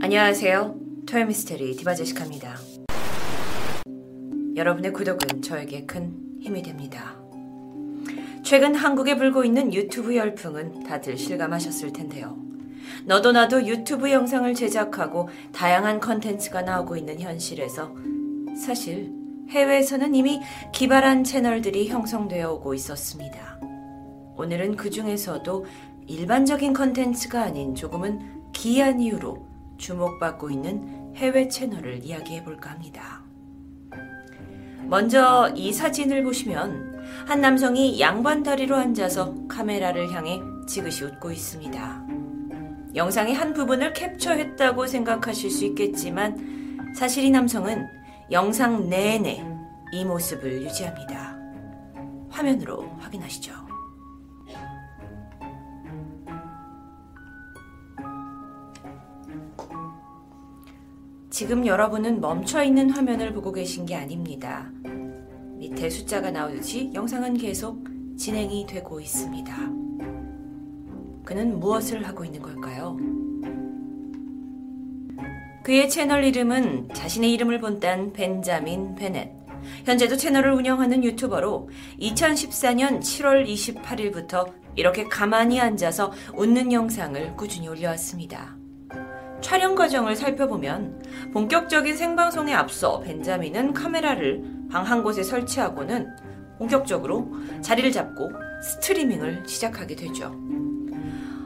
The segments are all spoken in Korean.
안녕하세요. 토요미스테리 디바제시카입니다. 여러분의 구독은 저에게 큰 힘이 됩니다. 최근 한국에 불고 있는 유튜브 열풍은 다들 실감하셨을 텐데요. 너도 나도 유튜브 영상을 제작하고 다양한 컨텐츠가 나오고 있는 현실에서 사실 해외에서는 이미 기발한 채널들이 형성되어 오고 있었습니다. 오늘은 그 중에서도 일반적인 컨텐츠가 아닌 조금은 기이한 이유로 주목받고 있는 해외 채널을 이야기해 볼까 합니다. 먼저 이 사진을 보시면 한 남성이 양반 다리로 앉아서 카메라를 향해 지그시 웃고 있습니다. 영상의 한 부분을 캡처했다고 생각하실 수 있겠지만 사실 이 남성은 영상 내내 이 모습을 유지합니다. 화면으로 확인하시죠. 지금 여러분은 멈춰 있는 화면을 보고 계신 게 아닙니다. 밑에 숫자가 나오듯이 영상은 계속 진행이 되고 있습니다. 그는 무엇을 하고 있는 걸까요? 그의 채널 이름은 자신의 이름을 본딴 벤자민 베넷. 현재도 채널을 운영하는 유튜버로 2014년 7월 28일부터 이렇게 가만히 앉아서 웃는 영상을 꾸준히 올려왔습니다. 촬영 과정을 살펴보면 본격적인 생방송에 앞서 벤자민은 카메라를 방 한 곳에 설치하고는 본격적으로 자리를 잡고 스트리밍을 시작하게 되죠.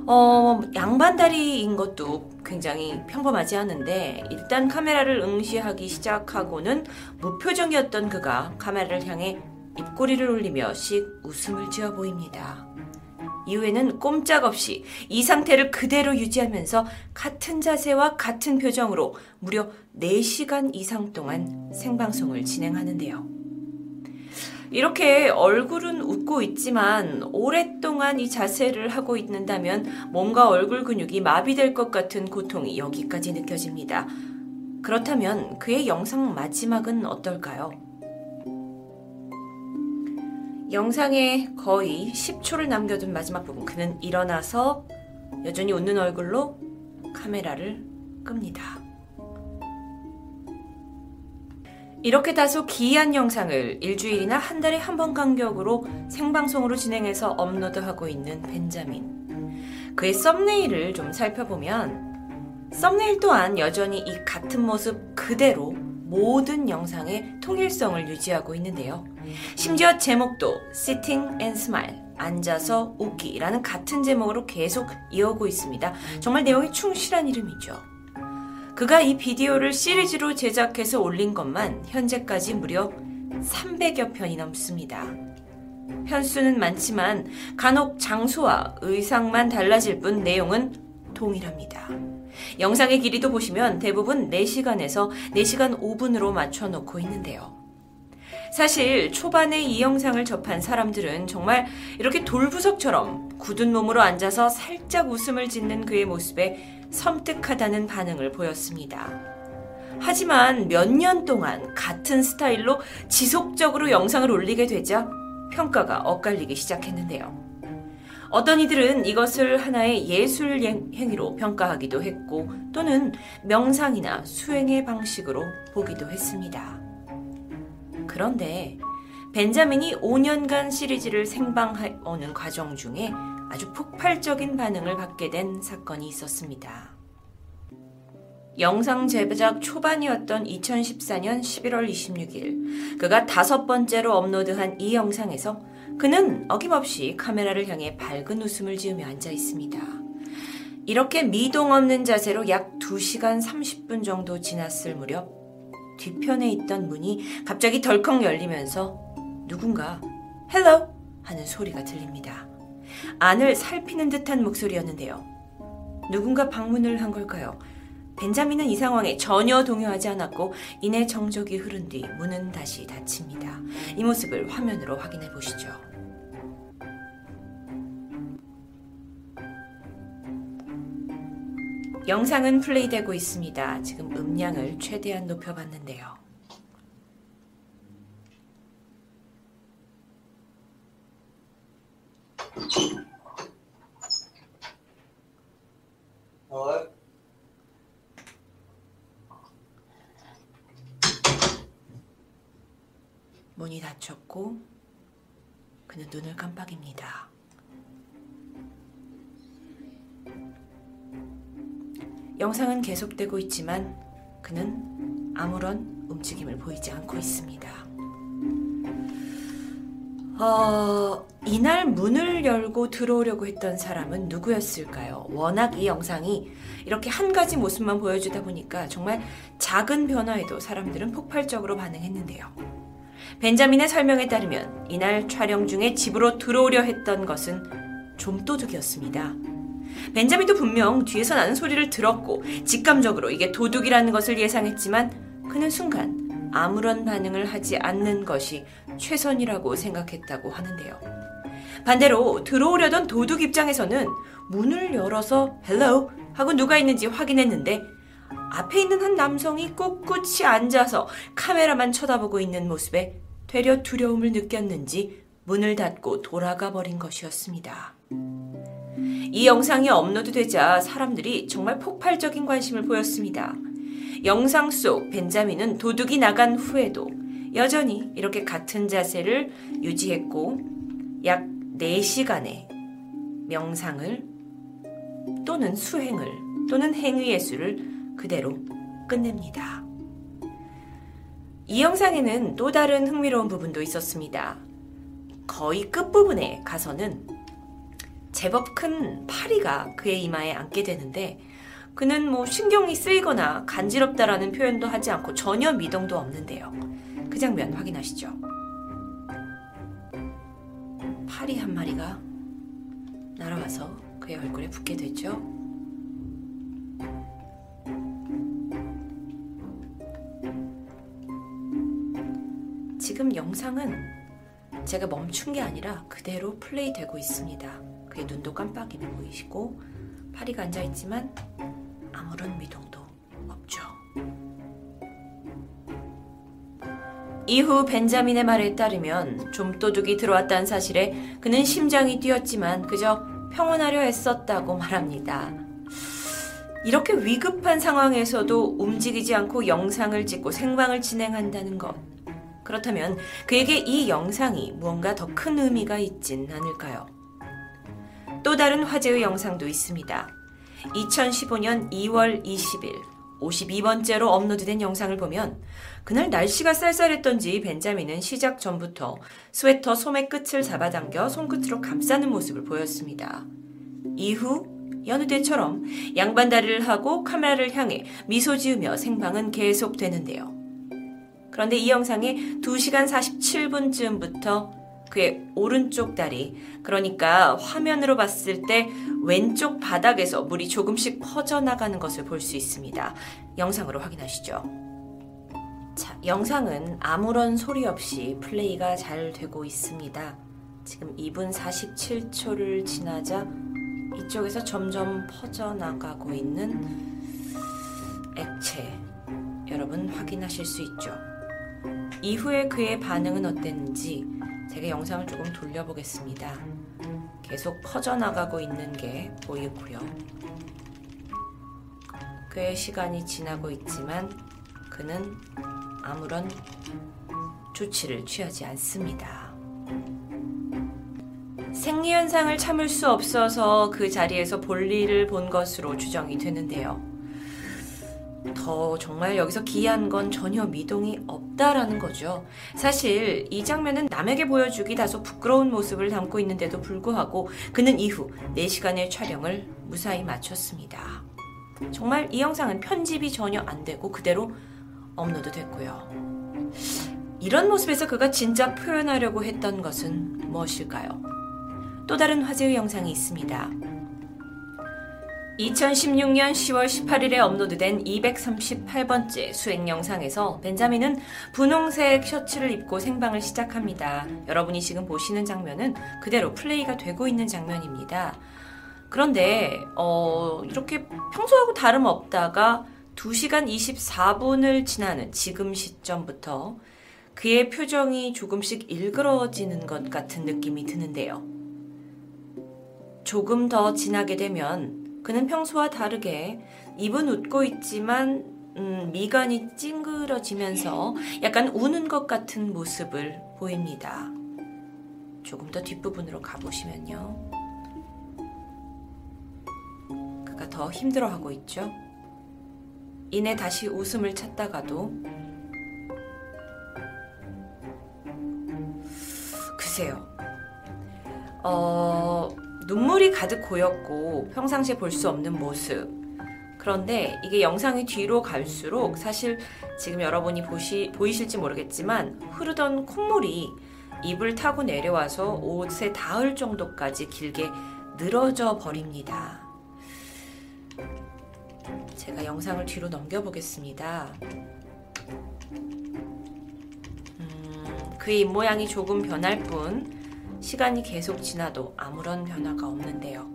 어, 양반다리인 것도 굉장히 평범하지 않은데 일단 카메라를 응시하기 시작하고는 무표정이었던 그가 카메라를 향해 입꼬리를 올리며 씩 웃음을 지어 보입니다. 이후에는 꼼짝없이 이 상태를 그대로 유지하면서 같은 자세와 같은 표정으로 무려 4시간 이상 동안 생방송을 진행하는데요. 이렇게 얼굴은 웃고 있지만 오랫동안 이 자세를 하고 있는다면 몸과 얼굴 근육이 마비될 것 같은 고통이 여기까지 느껴집니다. 그렇다면 그의 영상 마지막은 어떨까요? 영상에 거의 10초를 남겨둔 마지막 부분 그는 일어나서 여전히 웃는 얼굴로 카메라를 끕니다. 이렇게 다소 기이한 영상을 일주일이나 한 달에 한 번 간격으로 생방송으로 진행해서 업로드하고 있는 벤자민. 그의 썸네일을 좀 살펴보면 썸네일 또한 여전히 이 같은 모습 그대로 모든 영상의 통일성을 유지하고 있는데요. 심지어 제목도 Sitting and Smile 앉아서 웃기라는 같은 제목으로 계속 이어오고 있습니다. 정말 내용이 충실한 이름이죠. 그가 이 비디오를 시리즈로 제작해서 올린 것만 현재까지 무려 300여 편이 넘습니다. 편수는 많지만 간혹 장소와 의상만 달라질 뿐 내용은 동일합니다. 영상의 길이도 보시면 대부분 4시간에서 4시간 5분으로 맞춰 놓고 있는데요. 사실 초반에 이 영상을 접한 사람들은 정말 이렇게 돌부석처럼 굳은 몸으로 앉아서 살짝 웃음을 짓는 그의 모습에 섬뜩하다는 반응을 보였습니다. 하지만 몇 년 동안 같은 스타일로 지속적으로 영상을 올리게 되자 평가가 엇갈리기 시작했는데요. 어떤 이들은 이것을 하나의 예술 행위로 평가하기도 했고 또는 명상이나 수행의 방식으로 보기도 했습니다. 그런데 벤자민이 5년간 시리즈를 생방해오는 과정 중에 아주 폭발적인 반응을 받게 된 사건이 있었습니다. 영상 제작 초반이었던 2014년 11월 26일, 그가 다섯 번째로 업로드한 이 영상에서 그는 어김없이 카메라를 향해 밝은 웃음을 지으며 앉아 있습니다. 이렇게 미동 없는 자세로 약 2시간 30분 정도 지났을 무렵 뒤편에 있던 문이 갑자기 덜컥 열리면서 누군가 hello 하는 소리가 들립니다. 안을 살피는 듯한 목소리였는데요. 누군가 방문을 한 걸까요? 벤자민은 이 상황에 전혀 동요하지 않았고 이내 정적이 흐른 뒤 문은 다시 닫힙니다. 이 모습을 화면으로 확인해 보시죠. 영상은 플레이되고 있습니다. 지금 음량을 최대한 높여봤는데요. 문이 닫혔고 그는 눈을 깜빡입니다. 영상은 계속되고 있지만 그는 아무런 움직임을 보이지 않고 있습니다. 어, 이날 문을 열고 들어오려고 했던 사람은 누구였을까요? 워낙 이 영상이 이렇게 한 가지 모습만 보여주다 보니까 정말 작은 변화에도 사람들은 폭발적으로 반응했는데요. 벤자민의 설명에 따르면 이날 촬영 중에 집으로 들어오려 했던 것은 좀도둑이었습니다. 벤자민도 분명 뒤에서 나는 소리를 들었고 직감적으로 이게 도둑이라는 것을 예상했지만 그는 순간 아무런 반응을 하지 않는 것이 최선이라고 생각했다고 하는데요. 반대로 들어오려던 도둑 입장에서는 문을 열어서 hello 하고 누가 있는지 확인했는데 앞에 있는 한 남성이 꿋꿋이 앉아서 카메라만 쳐다보고 있는 모습에 되려 두려움을 느꼈는지 문을 닫고 돌아가 버린 것이었습니다. 이 영상이 업로드되자 사람들이 정말 폭발적인 관심을 보였습니다. 영상 속 벤자민은 도둑이 나간 후에도 여전히 이렇게 같은 자세를 유지했고 약 4시간의 명상을 또는 수행을 또는 행위 예술을 그대로 끝냅니다. 이 영상에는 또 다른 흥미로운 부분도 있었습니다. 거의 끝부분에 가서는 제법 큰 파리가 그의 이마에 앉게 되는데 그는 뭐 신경이 쓰이거나 간지럽다라는 표현도 하지 않고 전혀 미동도 없는데요. 그 장면 확인하시죠. 파리 한 마리가 날아와서 그의 얼굴에 붙게 되죠. 지금 영상은 제가 멈춘 게 아니라 그대로 플레이 되고 있습니다. 그의 눈도 깜빡이며 보이시고 파리가 앉아있지만 아무런 미동도 없죠. 이후 벤자민의 말에 따르면 좀도둑이 들어왔다는 사실에 그는 심장이 뛰었지만 그저 평온하려 했었다고 말합니다. 이렇게 위급한 상황에서도 움직이지 않고 영상을 찍고 생방을 진행한다는 것. 그렇다면 그에게 이 영상이 무언가 더 큰 의미가 있진 않을까요? 또 다른 화제의 영상도 있습니다. 2015년 2월 20일 52번째로 업로드된 영상을 보면 그날 날씨가 쌀쌀했던지 벤자민은 시작 전부터 스웨터 소매 끝을 잡아당겨 손끝으로 감싸는 모습을 보였습니다. 이후 여느 때처럼 양반다리를 하고 카메라를 향해 미소 지으며 생방은 계속되는데요. 그런데 이 영상의 2시간 47분쯤부터 그의 오른쪽 다리, 그러니까 화면으로 봤을 때 왼쪽 바닥에서 물이 조금씩 퍼져나가는 것을 볼 수 있습니다. 영상으로 확인하시죠. 자, 영상은 아무런 소리 없이 플레이가 잘 되고 있습니다. 지금 2분 47초를 지나자 이쪽에서 점점 퍼져나가고 있는 액체. 여러분 확인하실 수 있죠. 이후에 그의 반응은 어땠는지 제가 영상을 조금 돌려보겠습니다. 계속 퍼져나가고 있는 게 보이고요. 꽤 시간이 지나고 있지만 그는 아무런 조치를 취하지 않습니다. 생리현상을 참을 수 없어서 그 자리에서 볼일을 본 것으로 추정이 되는데요. 더 정말 여기서 기이한 건 전혀 미동이 없다라는 거죠. 사실 이 장면은 남에게 보여주기 다소 부끄러운 모습을 담고 있는데도 불구하고 그는 이후 4시간의 촬영을 무사히 마쳤습니다. 정말 이 영상은 편집이 전혀 안 되고 그대로 업로드 됐고요. 이런 모습에서 그가 진짜 표현하려고 했던 것은 무엇일까요? 또 다른 화제의 영상이 있습니다. 2016년 10월 18일에 업로드된 238번째 수행 영상에서 벤자민은 분홍색 셔츠를 입고 생방을 시작합니다. 여러분이 지금 보시는 장면은 그대로 플레이가 되고 있는 장면입니다. 그런데 어, 이렇게 평소하고 다름없다가 2시간 24분을 지나는 지금 시점부터 그의 표정이 조금씩 일그러지는 것 같은 느낌이 드는데요. 조금 더 지나게 되면 그는 평소와 다르게 입은 웃고 있지만 음, 미간이 찡그러지면서 약간 우는 것 같은 모습을 보입니다. 조금 더 뒷부분으로 가보시면요. 그가 더 힘들어하고 있죠. 이내 다시 웃음을 찾다가도 글쎄요. 어, 눈물이 가득 고였고 평상시에 볼 수 없는 모습. 그런데 이게 영상이 뒤로 갈수록 사실 지금 여러분이 보시, 보이실지 모르겠지만 흐르던 콧물이 입을 타고 내려와서 옷에 닿을 정도까지 길게 늘어져 버립니다. 제가 영상을 뒤로 넘겨보겠습니다. 음, 그의 입모양이 조금 변할 뿐 시간이 계속 지나도 아무런 변화가 없는데요.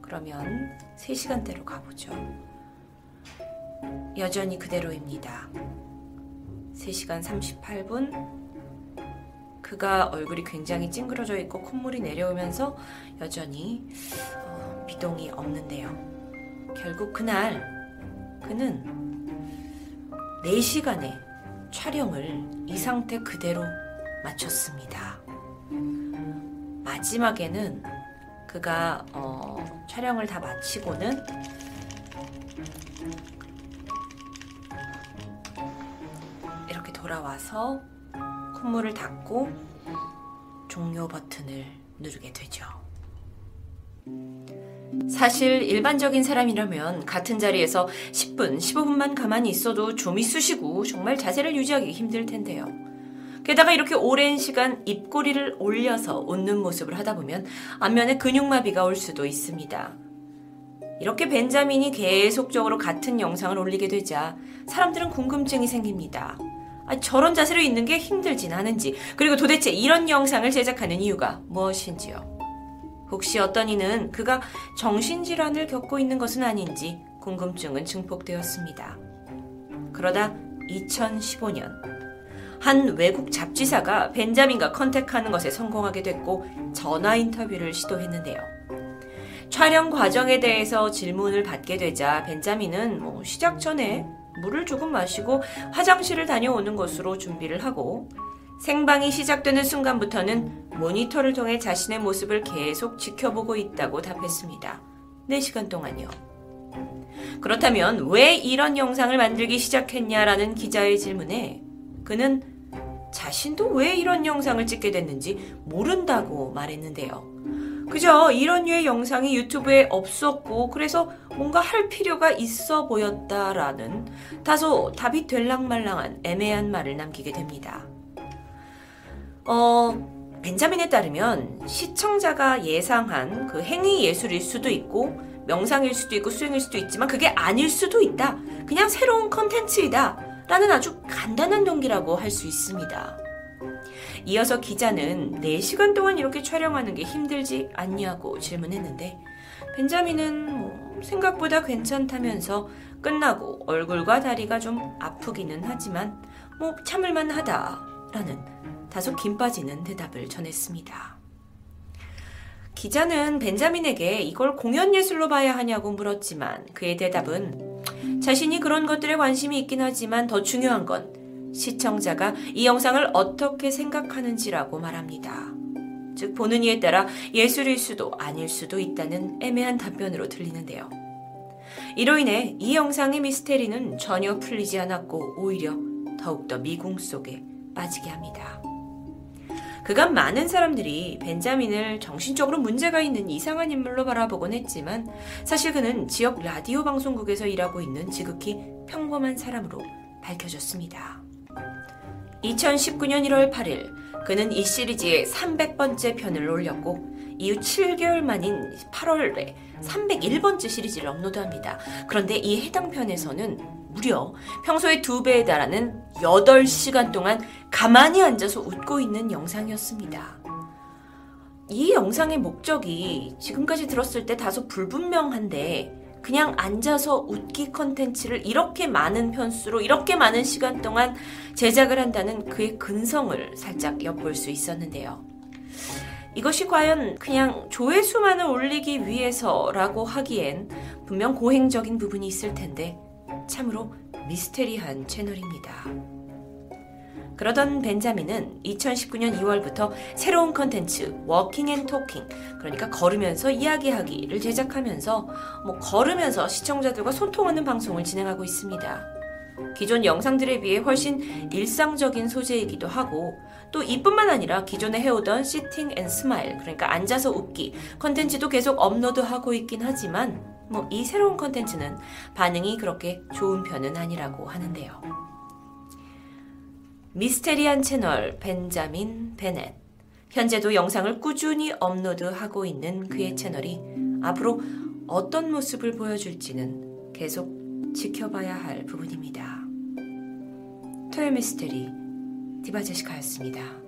그러면 3시간대로 가보죠. 여전히 그대로입니다. 3시간 38분. 그가 얼굴이 굉장히 찡그러져 있고 콧물이 내려오면서 여전히 어, 미동이 없는데요. 결국 그날 그는 4시간의 촬영을 이 상태 그대로 마쳤습니다. 마지막에는 그가 어, 촬영을 다 마치고는 이렇게 돌아와서 콧물을 닦고 종료 버튼을 누르게 되죠. 사실 일반적인 사람이라면 같은 자리에서 10분, 15분만 가만히 있어도 좀이 쑤시고 정말 자세를 유지하기 힘들 텐데요. 게다가 이렇게 오랜 시간 입꼬리를 올려서 웃는 모습을 하다 보면 안면에 근육마비가 올 수도 있습니다. 이렇게 벤자민이 계속적으로 같은 영상을 올리게 되자 사람들은 궁금증이 생깁니다. 아, 저런 자세로 있는 게 힘들진 않은지, 그리고 도대체 이런 영상을 제작하는 이유가 무엇인지요. 혹시 어떤 이는 그가 정신질환을 겪고 있는 것은 아닌지 궁금증은 증폭되었습니다. 그러다 2015년 한 외국 잡지사가 벤자민과 컨택하는 것에 성공하게 됐고 전화 인터뷰를 시도했는데요. 촬영 과정에 대해서 질문을 받게 되자 벤자민은 뭐 시작 전에 물을 조금 마시고 화장실을 다녀오는 것으로 준비를 하고 생방이 시작되는 순간부터는 모니터를 통해 자신의 모습을 계속 지켜보고 있다고 답했습니다. 4시간 동안요. 그렇다면 왜 이런 영상을 만들기 시작했냐라는 기자의 질문에 그는 자신도 왜 이런 영상을 찍게 됐는지 모른다고 말했는데요. 그저 이런 류의 영상이 유튜브에 없었고 그래서 뭔가 할 필요가 있어 보였다라는 다소 답이 될랑말랑한 애매한 말을 남기게 됩니다. 어, 벤자민에 따르면 시청자가 예상한 그 행위 예술일 수도 있고 명상일 수도 있고 수행일 수도 있지만 그게 아닐 수도 있다. 그냥 새로운 컨텐츠이다. 라는 아주 간단한 동기라고 할 수 있습니다. 이어서 기자는 4시간 동안 이렇게 촬영하는 게 힘들지 않냐고 질문했는데 벤자민은 뭐 생각보다 괜찮다면서 끝나고 얼굴과 다리가 좀 아프기는 하지만 뭐 참을만 하다라는 다소 김 빠지는 대답을 전했습니다. 기자는 벤자민에게 이걸 공연 예술로 봐야 하냐고 물었지만 그의 대답은 자신이 그런 것들에 관심이 있긴 하지만 더 중요한 건 시청자가 이 영상을 어떻게 생각하는지라고 말합니다. 즉, 보는 이에 따라 예술일 수도 아닐 수도 있다는 애매한 답변으로 들리는데요. 이로 인해 이 영상의 미스테리는 전혀 풀리지 않았고 오히려 더욱더 미궁 속에 빠지게 합니다. 그간 많은 사람들이 벤자민을 정신적으로 문제가 있는 이상한 인물로 바라보곤 했지만 사실 그는 지역 라디오 방송국에서 일하고 있는 지극히 평범한 사람으로 밝혀졌습니다. 2019년 1월 8일 그는 이 시리즈의 300번째 편을 올렸고 이후 7개월 만인 8월에 301번째 시리즈를 업로드합니다. 그런데 이 해당 편에서는 무려 평소의 두 배에 달하는 8시간 동안 가만히 앉아서 웃고 있는 영상이었습니다. 이 영상의 목적이 지금까지 들었을 때 다소 불분명한데 그냥 앉아서 웃기 컨텐츠를 이렇게 많은 편수로 이렇게 많은 시간 동안 제작을 한다는 그의 근성을 살짝 엿볼 수 있었는데요. 이것이 과연 그냥 조회수만을 올리기 위해서라고 하기엔 분명 고행적인 부분이 있을 텐데 참으로 미스테리한 채널입니다. 그러던 벤자민은 2019년 2월부터 새로운 컨텐츠 walking and talking 그러니까 걸으면서 이야기하기를 제작하면서 뭐 걸으면서 시청자들과 소통하는 방송을 진행하고 있습니다. 기존 영상들에 비해 훨씬 일상적인 소재이기도 하고 또 이뿐만 아니라 기존에 해오던 sitting and smile 그러니까 앉아서 웃기 컨텐츠도 계속 업로드하고 있긴 하지만 뭐 이 새로운 컨텐츠는 반응이 그렇게 좋은 편은 아니라고 하는데요. 미스테리한 채널 벤자민 베넷. 현재도 영상을 꾸준히 업로드하고 있는 그의 채널이 앞으로 어떤 모습을 보여줄지는 계속 지켜봐야 할 부분입니다. 토요 미스테리 디바제시카였습니다.